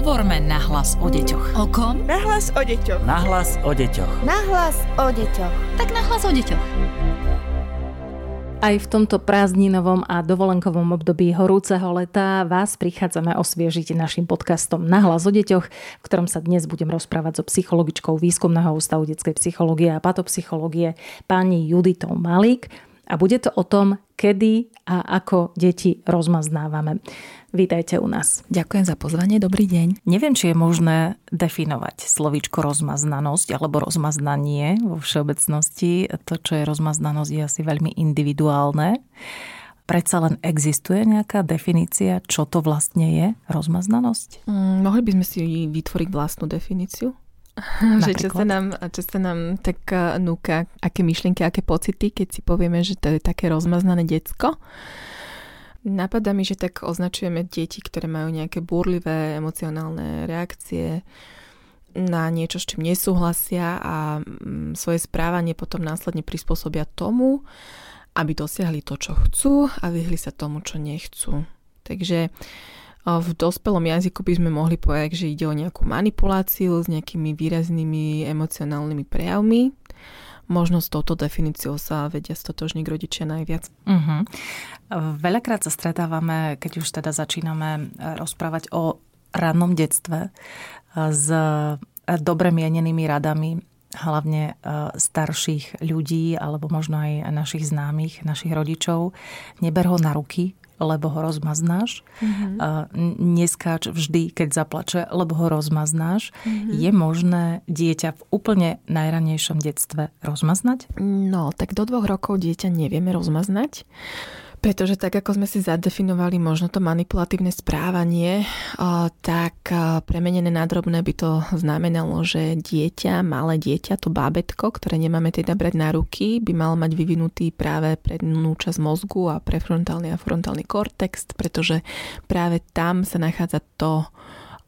Hovorme nahlas o deťoch. O kom? Nahlas o deťoch. Nahlas o deťoch. Nahlas o deťoch. Tak nahlas o deťoch. Aj v tomto prázdninovom a dovolenkovom období horúceho leta vás prichádzame osviežiť našim podcastom Nahlas o deťoch, v ktorom sa dnes budem rozprávať so psychologičkou Výskumného ústavu detskej psychológie a patopsychológie pani Juditou Malík a bude to o tom, kedy a ako deti rozmaznávame. Vítajte u nás. Ďakujem za pozvanie, dobrý deň. Neviem, či je možné definovať slovíčko rozmaznanosť alebo rozmaznanie vo všeobecnosti. To, čo je rozmaznanosť, je asi veľmi individuálne. Predsa len existuje nejaká definícia, čo to vlastne je rozmaznanosť? Mm, mohli by sme si vytvoriť vlastnú definíciu? že čo sa, nám, čo sa nám tak eh, núka, aké myšlienky, aké pocity, keď si povieme, že to je také rozmaznané decko. Napadá mi, že tak označujeme deti, ktoré majú nejaké búrlivé emocionálne reakcie na niečo, s čím nesúhlasia a mm, svoje správanie potom následne prispôsobia tomu, aby dosiahli to, čo chcú a vyhli sa tomu, čo nechcú. Takže v dospelom jazyku by sme mohli povedať, že ide o nejakú manipuláciu s nejakými výraznými emocionálnymi prejavmi možno s touto definíciou sa vedia stotožniť rodičia najviac. Uh-huh. Veľakrát sa stretávame, keď už teda začíname e, rozprávať o rannom detstve e, s e, dobre mienenými radami hlavne starších ľudí alebo možno aj našich známych, našich rodičov. Neber ho na ruky, lebo ho rozmaznáš. Mm-hmm. Neskáč vždy, keď zaplače, lebo ho rozmaznáš. Mm-hmm. Je možné dieťa v úplne najranejšom detstve rozmaznať? No, tak do dvoch rokov dieťa nevieme rozmaznať. Pretože tak, ako sme si zadefinovali možno to manipulatívne správanie, tak premenené na drobné by to znamenalo, že dieťa, malé dieťa, to bábetko, ktoré nemáme teda brať na ruky, by malo mať vyvinutý práve prednú časť mozgu a prefrontálny a frontálny kortex, pretože práve tam sa nachádza to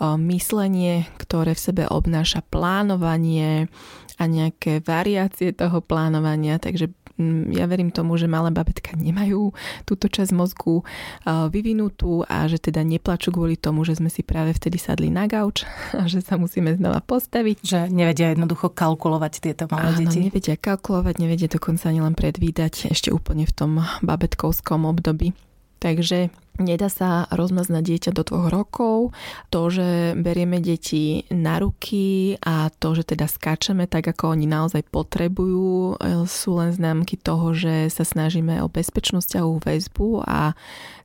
myslenie, ktoré v sebe obnáša plánovanie a nejaké variácie toho plánovania, takže ja verím tomu, že malé babetka nemajú túto časť mozgu vyvinutú a že teda neplačú kvôli tomu, že sme si práve vtedy sadli na gauč a že sa musíme znova postaviť. Že nevedia jednoducho kalkulovať tieto malé Áno, deti. nevedia kalkulovať, nevedia dokonca ani len predvídať ešte úplne v tom babetkovskom období. Takže Nedá sa rozmaznať dieťa do dvoch rokov. To, že berieme deti na ruky a to, že teda skáčeme tak, ako oni naozaj potrebujú, e, sú len známky toho, že sa snažíme o bezpečnú vzťahovú väzbu a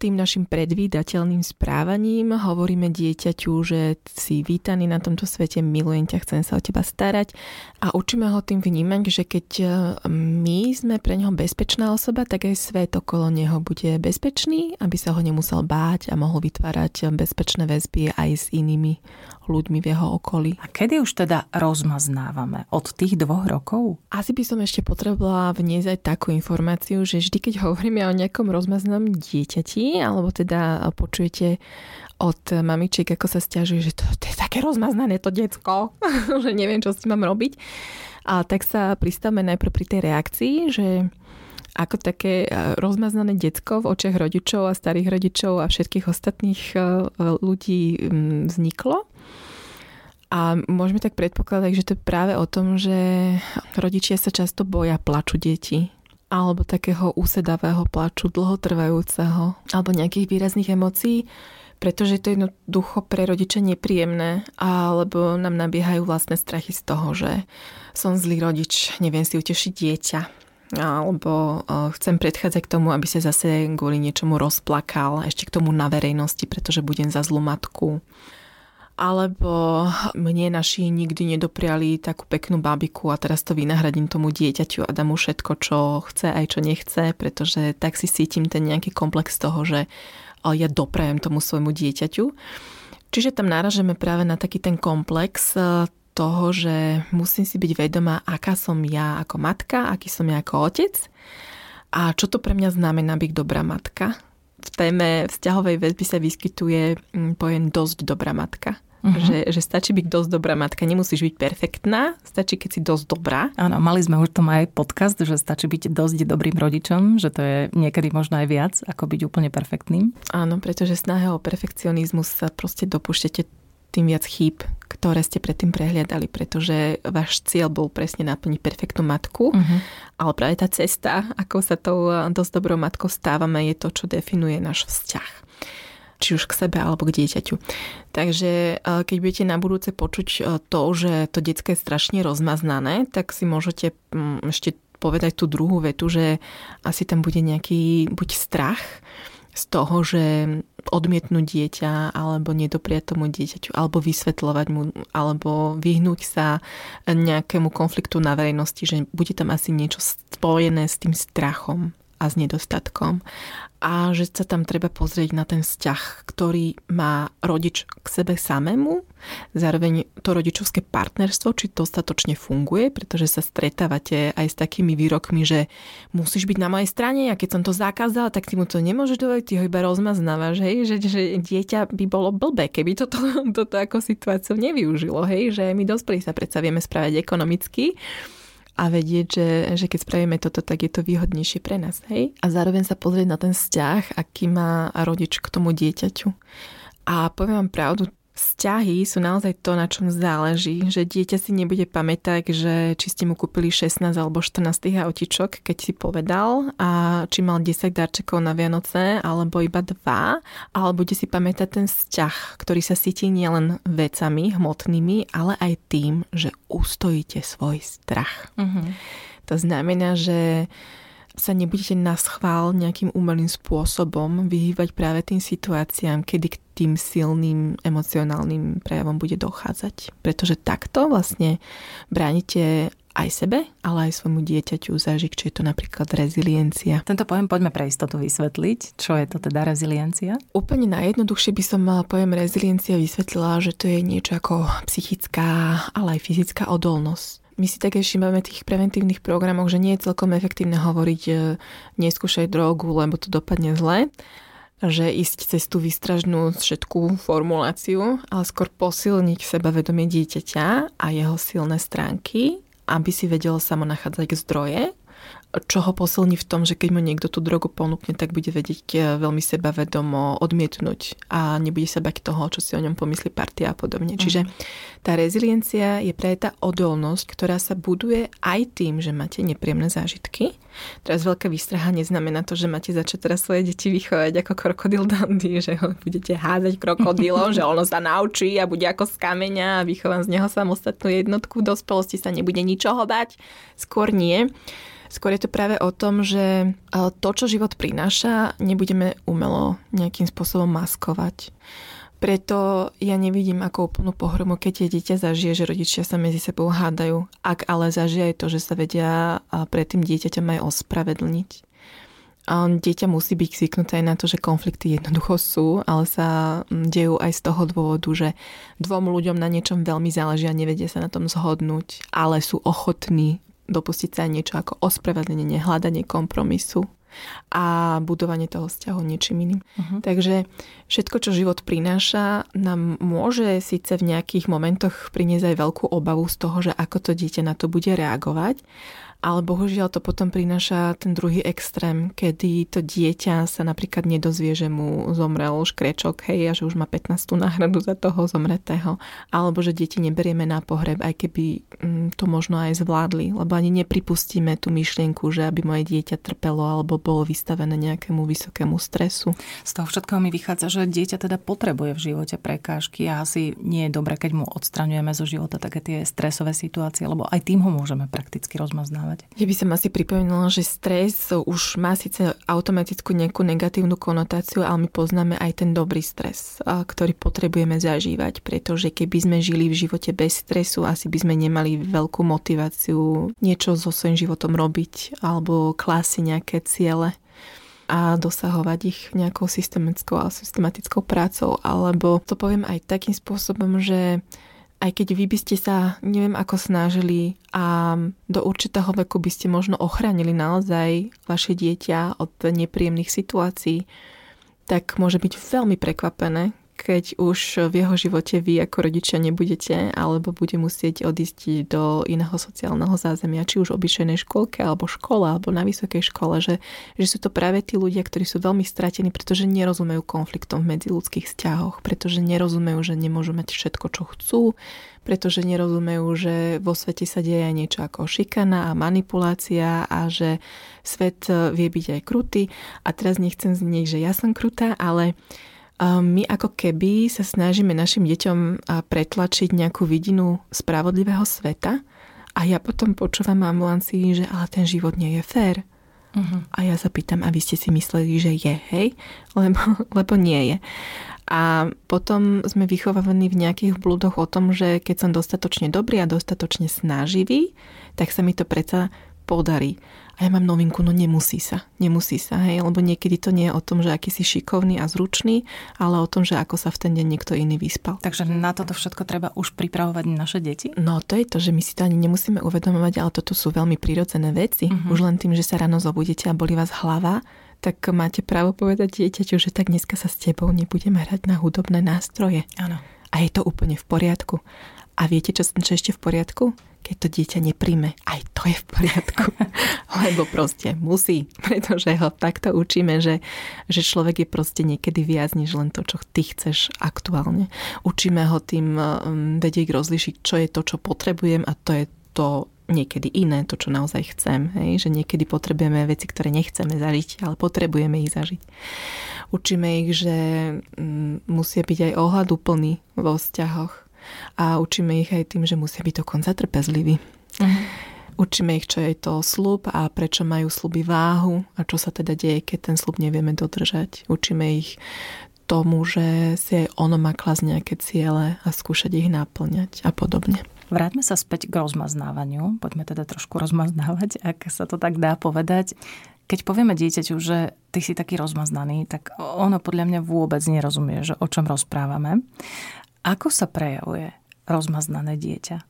tým našim predvídateľným správaním hovoríme dieťaťu, že si vítaný na tomto svete, milujem ťa, chcem sa o teba starať a učíme ho tým vnímať, že keď e, my sme pre neho bezpečná osoba, tak aj svet okolo neho bude bezpečný, aby sa ho nemusel báť a mohol vytvárať bezpečné väzby aj s inými ľuďmi v jeho okolí. A kedy už teda rozmaznávame? Od tých dvoch rokov? Asi by som ešte potrebovala vniesť aj takú informáciu, že vždy, keď hovoríme o nejakom rozmaznanom dieťati, alebo teda počujete od mamičiek, ako sa stiažuje, že to, to je také rozmaznané to decko, že neviem, čo s tým mám robiť. A tak sa pristavme najprv pri tej reakcii, že ako také rozmaznané decko v očiach rodičov a starých rodičov a všetkých ostatných e, ľudí vzniklo. A môžeme tak predpokladať, že to je práve o tom, že rodičia sa často boja plaču detí alebo takého úsedavého plaču, dlhotrvajúceho, alebo nejakých výrazných emócií, pretože je to jednoducho pre rodiče nepríjemné, alebo nám nabiehajú vlastné strachy z toho, že som zlý rodič, neviem si utešiť dieťa, alebo chcem predchádzať k tomu, aby sa zase kvôli niečomu rozplakal, ešte k tomu na verejnosti, pretože budem za zlú matku alebo mne naši nikdy nedopriali takú peknú babiku a teraz to vynahradím tomu dieťaťu a dám mu všetko, čo chce aj čo nechce, pretože tak si cítim ten nejaký komplex toho, že ja doprajem tomu svojmu dieťaťu. Čiže tam náražeme práve na taký ten komplex e, toho, že musím si byť vedomá, aká som ja ako matka, aký som ja ako otec a čo to pre mňa znamená byť dobrá matka. V téme vzťahovej väzby sa vyskytuje pojem dosť dobrá matka. Uh-huh. Že, že stačí byť dosť dobrá matka, nemusíš byť perfektná, stačí, keď si dosť dobrá. Áno, mali sme už tom aj podcast, že stačí byť dosť dobrým rodičom, že to je niekedy možno aj viac, ako byť úplne perfektným. Áno, pretože snahe o perfekcionizmus sa proste dopúšťate tým viac chýb, ktoré ste predtým prehliadali, pretože váš cieľ bol presne naplniť perfektnú matku, uh-huh. ale práve tá cesta, ako sa tou dosť dobrou matkou stávame, je to, čo definuje náš vzťah či už k sebe alebo k dieťaťu. Takže keď budete na budúce počuť to, že to detské je strašne rozmaznané, tak si môžete mm, ešte povedať tú druhú vetu, že asi tam bude nejaký buď strach, z toho, že odmietnúť dieťa alebo nedopriať tomu dieťaťu alebo vysvetľovať mu alebo vyhnúť sa nejakému konfliktu na verejnosti, že bude tam asi niečo spojené s tým strachom a s nedostatkom. A že sa tam treba pozrieť na ten vzťah, ktorý má rodič k sebe samému, zároveň to rodičovské partnerstvo, či dostatočne funguje, pretože sa stretávate aj s takými výrokmi, že musíš byť na mojej strane a keď som to zakázal, tak ty mu to nemôžeš dovoliť, ty ho iba rozmaznávaš, hej, že, že dieťa by bolo blbé, keby toto, toto ako situáciu nevyužilo, hej, že my dospelí sa predsa vieme správať ekonomicky, a vedieť, že, že keď spravíme toto, tak je to výhodnejšie pre nás. Hej? A zároveň sa pozrieť na ten vzťah, aký má rodič k tomu dieťaťu. A poviem vám pravdu, Vzťahy sú naozaj to, na čom záleží, že dieťa si nebude pamätať, že či ste mu kúpili 16 alebo 14 autičok, keď si povedal, a či mal 10 darčekov na Vianoce, alebo iba 2, ale bude si pamätať ten vzťah, ktorý sa cíti nielen vecami hmotnými, ale aj tým, že ustojíte svoj strach. Mm-hmm. To znamená, že sa nebudete na schvál nejakým umelým spôsobom vyhývať práve tým situáciám, kedy tým silným emocionálnym prejavom bude dochádzať. Pretože takto vlastne bránite aj sebe, ale aj svojmu dieťaťu zažiť, čo je to napríklad reziliencia. Tento pojem poďme pre istotu vysvetliť. Čo je to teda reziliencia? Úplne najjednoduchšie by som pojem reziliencia vysvetlila, že to je niečo ako psychická, ale aj fyzická odolnosť my si tak ešte máme tých preventívnych programoch, že nie je celkom efektívne hovoriť e, neskúšaj drogu, lebo to dopadne zle že ísť cez tú výstražnú všetkú formuláciu, ale skôr posilniť sebavedomie dieťaťa a jeho silné stránky, aby si vedelo samo nachádzať zdroje čo ho posilní v tom, že keď mu niekto tú drogu ponúkne, tak bude vedieť eh, veľmi sebavedomo odmietnúť a nebude sa bať toho, čo si o ňom pomyslí partia a podobne. Mm. Čiže tá reziliencia je práve tá odolnosť, ktorá sa buduje aj tým, že máte nepríjemné zážitky. Teraz veľká výstraha neznamená to, že máte začať teraz svoje deti vychovať ako krokodil dandy, že ho budete házať krokodilom, že ono sa naučí a bude ako z kameňa a vychovám z neho samostatnú jednotku. V dospelosti sa nebude ničoho bať. Skôr nie. Skôr je to práve o tom, že to, čo život prináša, nebudeme umelo nejakým spôsobom maskovať. Preto ja nevidím ako úplnú pohromu, keď je dieťa zažije, že rodičia sa medzi sebou hádajú. Ak ale zažije aj to, že sa vedia pred tým dieťaťom aj ospravedlniť. A dieťa musí byť zvyknuté aj na to, že konflikty jednoducho sú, ale sa dejú aj z toho dôvodu, že dvom ľuďom na niečom veľmi záleží a nevedia sa na tom zhodnúť, ale sú ochotní dopustiť sa aj niečo ako ospravedlnenie, hľadanie kompromisu a budovanie toho vzťahu niečím iným. Uh-huh. Takže všetko, čo život prináša, nám môže síce v nejakých momentoch priniesť aj veľkú obavu z toho, že ako to dieťa na to bude reagovať, ale bohužiaľ to potom prináša ten druhý extrém, kedy to dieťa sa napríklad nedozvie, že mu zomrel škrečok, hej, a že už má 15. náhradu za toho zomretého. Alebo že deti neberieme na pohreb, aj keby mm, to možno aj zvládli, lebo ani nepripustíme tú myšlienku, že aby moje dieťa trpelo alebo bolo vystavené nejakému vysokému stresu. Z toho všetkého mi vychádza, že dieťa teda potrebuje v živote prekážky a asi nie je dobré, keď mu odstraňujeme zo života také tie stresové situácie, lebo aj tým ho môžeme prakticky rozmaznávať rozprávať. Ja by som asi pripomenula, že stres už má síce automatickú nejakú negatívnu konotáciu, ale my poznáme aj ten dobrý stres, ktorý potrebujeme zažívať, pretože keby sme žili v živote bez stresu, asi by sme nemali veľkú motiváciu niečo so svojím životom robiť alebo klásiť nejaké ciele a dosahovať ich nejakou systematickou a systematickou prácou. Alebo to poviem aj takým spôsobom, že aj keď vy by ste sa neviem ako snažili a do určitého veku by ste možno ochránili naozaj vaše dieťa od nepríjemných situácií, tak môže byť veľmi prekvapené, keď už v jeho živote vy ako rodičia nebudete, alebo bude musieť odísť do iného sociálneho zázemia, či už obyčajnej škôlke, alebo škole, alebo na vysokej škole, že, že sú to práve tí ľudia, ktorí sú veľmi stratení, pretože nerozumejú konfliktom v medziludských vzťahoch, pretože nerozumejú, že nemôžu mať všetko, čo chcú, pretože nerozumejú, že vo svete sa deje niečo ako šikana a manipulácia a že svet vie byť aj krutý. A teraz nechcem znieť, že ja som krutá, ale my ako keby sa snažíme našim deťom pretlačiť nejakú vidinu spravodlivého sveta a ja potom počúvam ambulancii, že ale ten život nie je fér. Uh-huh. A ja sa pýtam, a vy ste si mysleli, že je, hej? Lebo, lebo nie je. A potom sme vychovávaní v nejakých blúdoch o tom, že keď som dostatočne dobrý a dostatočne snaživý, tak sa mi to predsa podarí. A ja mám novinku, no nemusí sa. Nemusí sa, hej, lebo niekedy to nie je o tom, že aký si šikovný a zručný, ale o tom, že ako sa v ten deň niekto iný vyspal. Takže na toto všetko treba už pripravovať naše deti? No to je to, že my si to ani nemusíme uvedomovať, ale toto sú veľmi prirodzené veci. Uh-huh. Už len tým, že sa ráno zobudíte a boli vás hlava, tak máte právo povedať dieťaťu, že tak dneska sa s tebou nebudeme hrať na hudobné nástroje. Áno. A je to úplne v poriadku. A viete, čo, čo ešte v poriadku? Keď to dieťa nepríjme. Aj to je v poriadku. Lebo proste musí, pretože ho takto učíme, že, že človek je proste niekedy viac než len to, čo ty chceš aktuálne. Učíme ho tým um, vedieť rozlišiť, čo je to, čo potrebujem a to je to niekedy iné, to, čo naozaj chcem. Hej? Že niekedy potrebujeme veci, ktoré nechceme zažiť, ale potrebujeme ich zažiť. Učíme ich, že mm, musia byť aj ohľadúplní vo vzťahoch a učíme ich aj tým, že musia byť dokonca trpezliví. Uh-huh. Učíme ich, čo je to slub a prečo majú sluby váhu a čo sa teda deje, keď ten slub nevieme dodržať. Učíme ich tomu, že si aj ono má klas nejaké ciele a skúšať ich naplňať a podobne. Vráťme sa späť k rozmaznávaniu. Poďme teda trošku rozmaznávať, ak sa to tak dá povedať. Keď povieme dieťaťu, že ty si taký rozmaznaný, tak ono podľa mňa vôbec nerozumie, že o čom rozprávame. Ako sa prejavuje rozmaznané dieťa?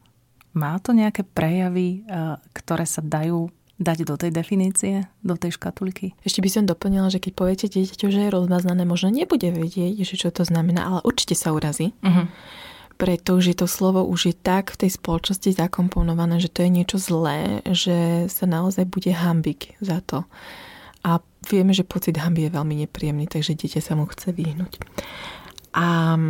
Má to nejaké prejavy, eh, ktoré sa dajú dať do tej definície, do tej škatulky? Ešte by som doplnila, že keď poviete dieťaťu, že je rozmaznané, možno nebude vedieť, že čo to znamená, ale určite sa urazí. Uh-huh. Pretože to slovo už je tak v tej spoločnosti zakomponované, že to je niečo zlé, že sa naozaj bude hambiť za to. A vieme, že pocit hamby je veľmi nepríjemný, takže dieťa sa mu chce vyhnúť. A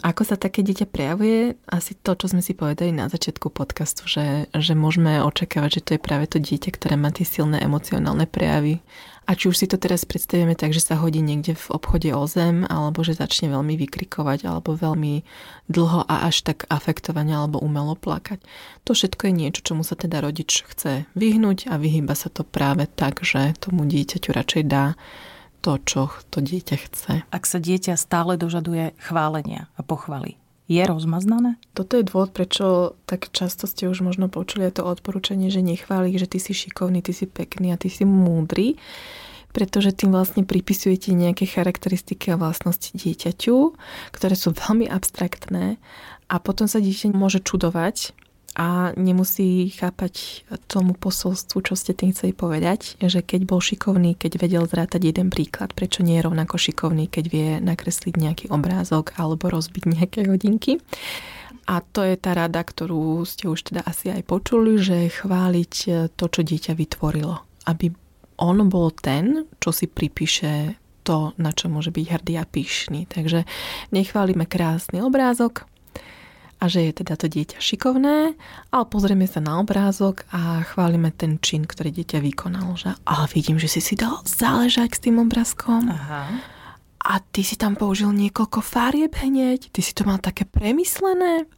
ako sa také dieťa prejavuje? Asi to, čo sme si povedali na začiatku podcastu, že, že môžeme očakávať, že to je práve to dieťa, ktoré má tie silné emocionálne prejavy. A či už si to teraz predstavíme tak, že sa hodí niekde v obchode o zem, alebo že začne veľmi vykrikovať, alebo veľmi dlho a až tak afektovane, alebo umelo plakať. To všetko je niečo, čomu sa teda rodič chce vyhnúť a vyhýba sa to práve tak, že tomu dieťaťu radšej dá to, čo to dieťa chce. Ak sa dieťa stále dožaduje chválenia a pochvaly, je rozmaznané? Toto je dôvod, prečo tak často ste už možno počuli to odporúčanie, že nechváli, že ty si šikovný, ty si pekný a ty si múdry, pretože tým vlastne pripisujete nejaké charakteristiky a vlastnosti dieťaťu, ktoré sú veľmi abstraktné a potom sa dieťa môže čudovať, a nemusí chápať tomu posolstvu, čo ste tým chceli povedať, že keď bol šikovný, keď vedel zrátať jeden príklad, prečo nie je rovnako šikovný, keď vie nakresliť nejaký obrázok alebo rozbiť nejaké hodinky. A to je tá rada, ktorú ste už teda asi aj počuli, že chváliť to, čo dieťa vytvorilo. Aby on bol ten, čo si pripíše to, na čo môže byť hrdý a pyšný. Takže nechválime krásny obrázok, a že je teda to dieťa šikovné, ale pozrieme sa na obrázok a chválime ten čin, ktorý dieťa vykonalo. Že, ale vidím, že si si dal záležať s tým obrázkom. Aha. A ty si tam použil niekoľko farieb hneď, ty si to mal také premyslené.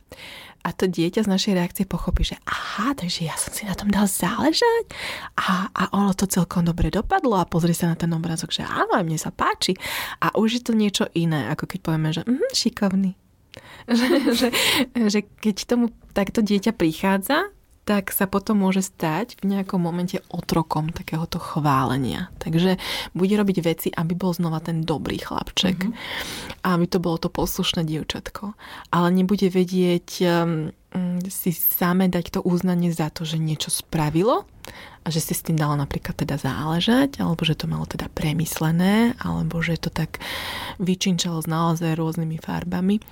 A to dieťa z našej reakcie pochopí, že aha, takže ja som si na tom dal záležať a, a ono to celkom dobre dopadlo a pozri sa na ten obrázok, že áno, mne sa páči. A už je to niečo iné, ako keď povieme, že mm, šikovný, že, že, že keď tomu takto dieťa prichádza, tak sa potom môže stať v nejakom momente otrokom takéhoto chválenia. Takže bude robiť veci, aby bol znova ten dobrý chlapček. Mm-hmm. Aby to bolo to poslušné dievčatko. Ale nebude vedieť um, si same dať to uznanie za to, že niečo spravilo a že si s tým dalo napríklad teda záležať, alebo že to malo teda premyslené, alebo že to tak vyčinčalo naozaj rôznymi farbami.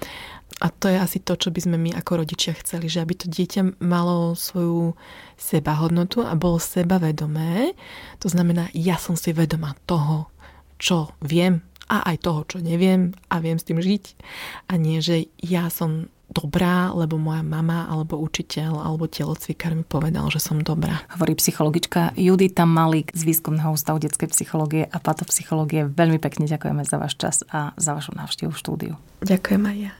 A to je asi to, čo by sme my ako rodičia chceli, že aby to dieťa malo svoju sebahodnotu a bolo sebavedomé. To znamená, ja som si vedomá toho, čo viem a aj toho, čo neviem a viem s tým žiť. A nie, že ja som dobrá, lebo moja mama alebo učiteľ alebo telocvikár mi povedal, že som dobrá. Hovorí psychologička Judita Malík z Výskumného ústavu detskej psychológie a patopsychológie. Veľmi pekne ďakujeme za váš čas a za vašu návštevu v štúdiu. Ďakujem aj ja.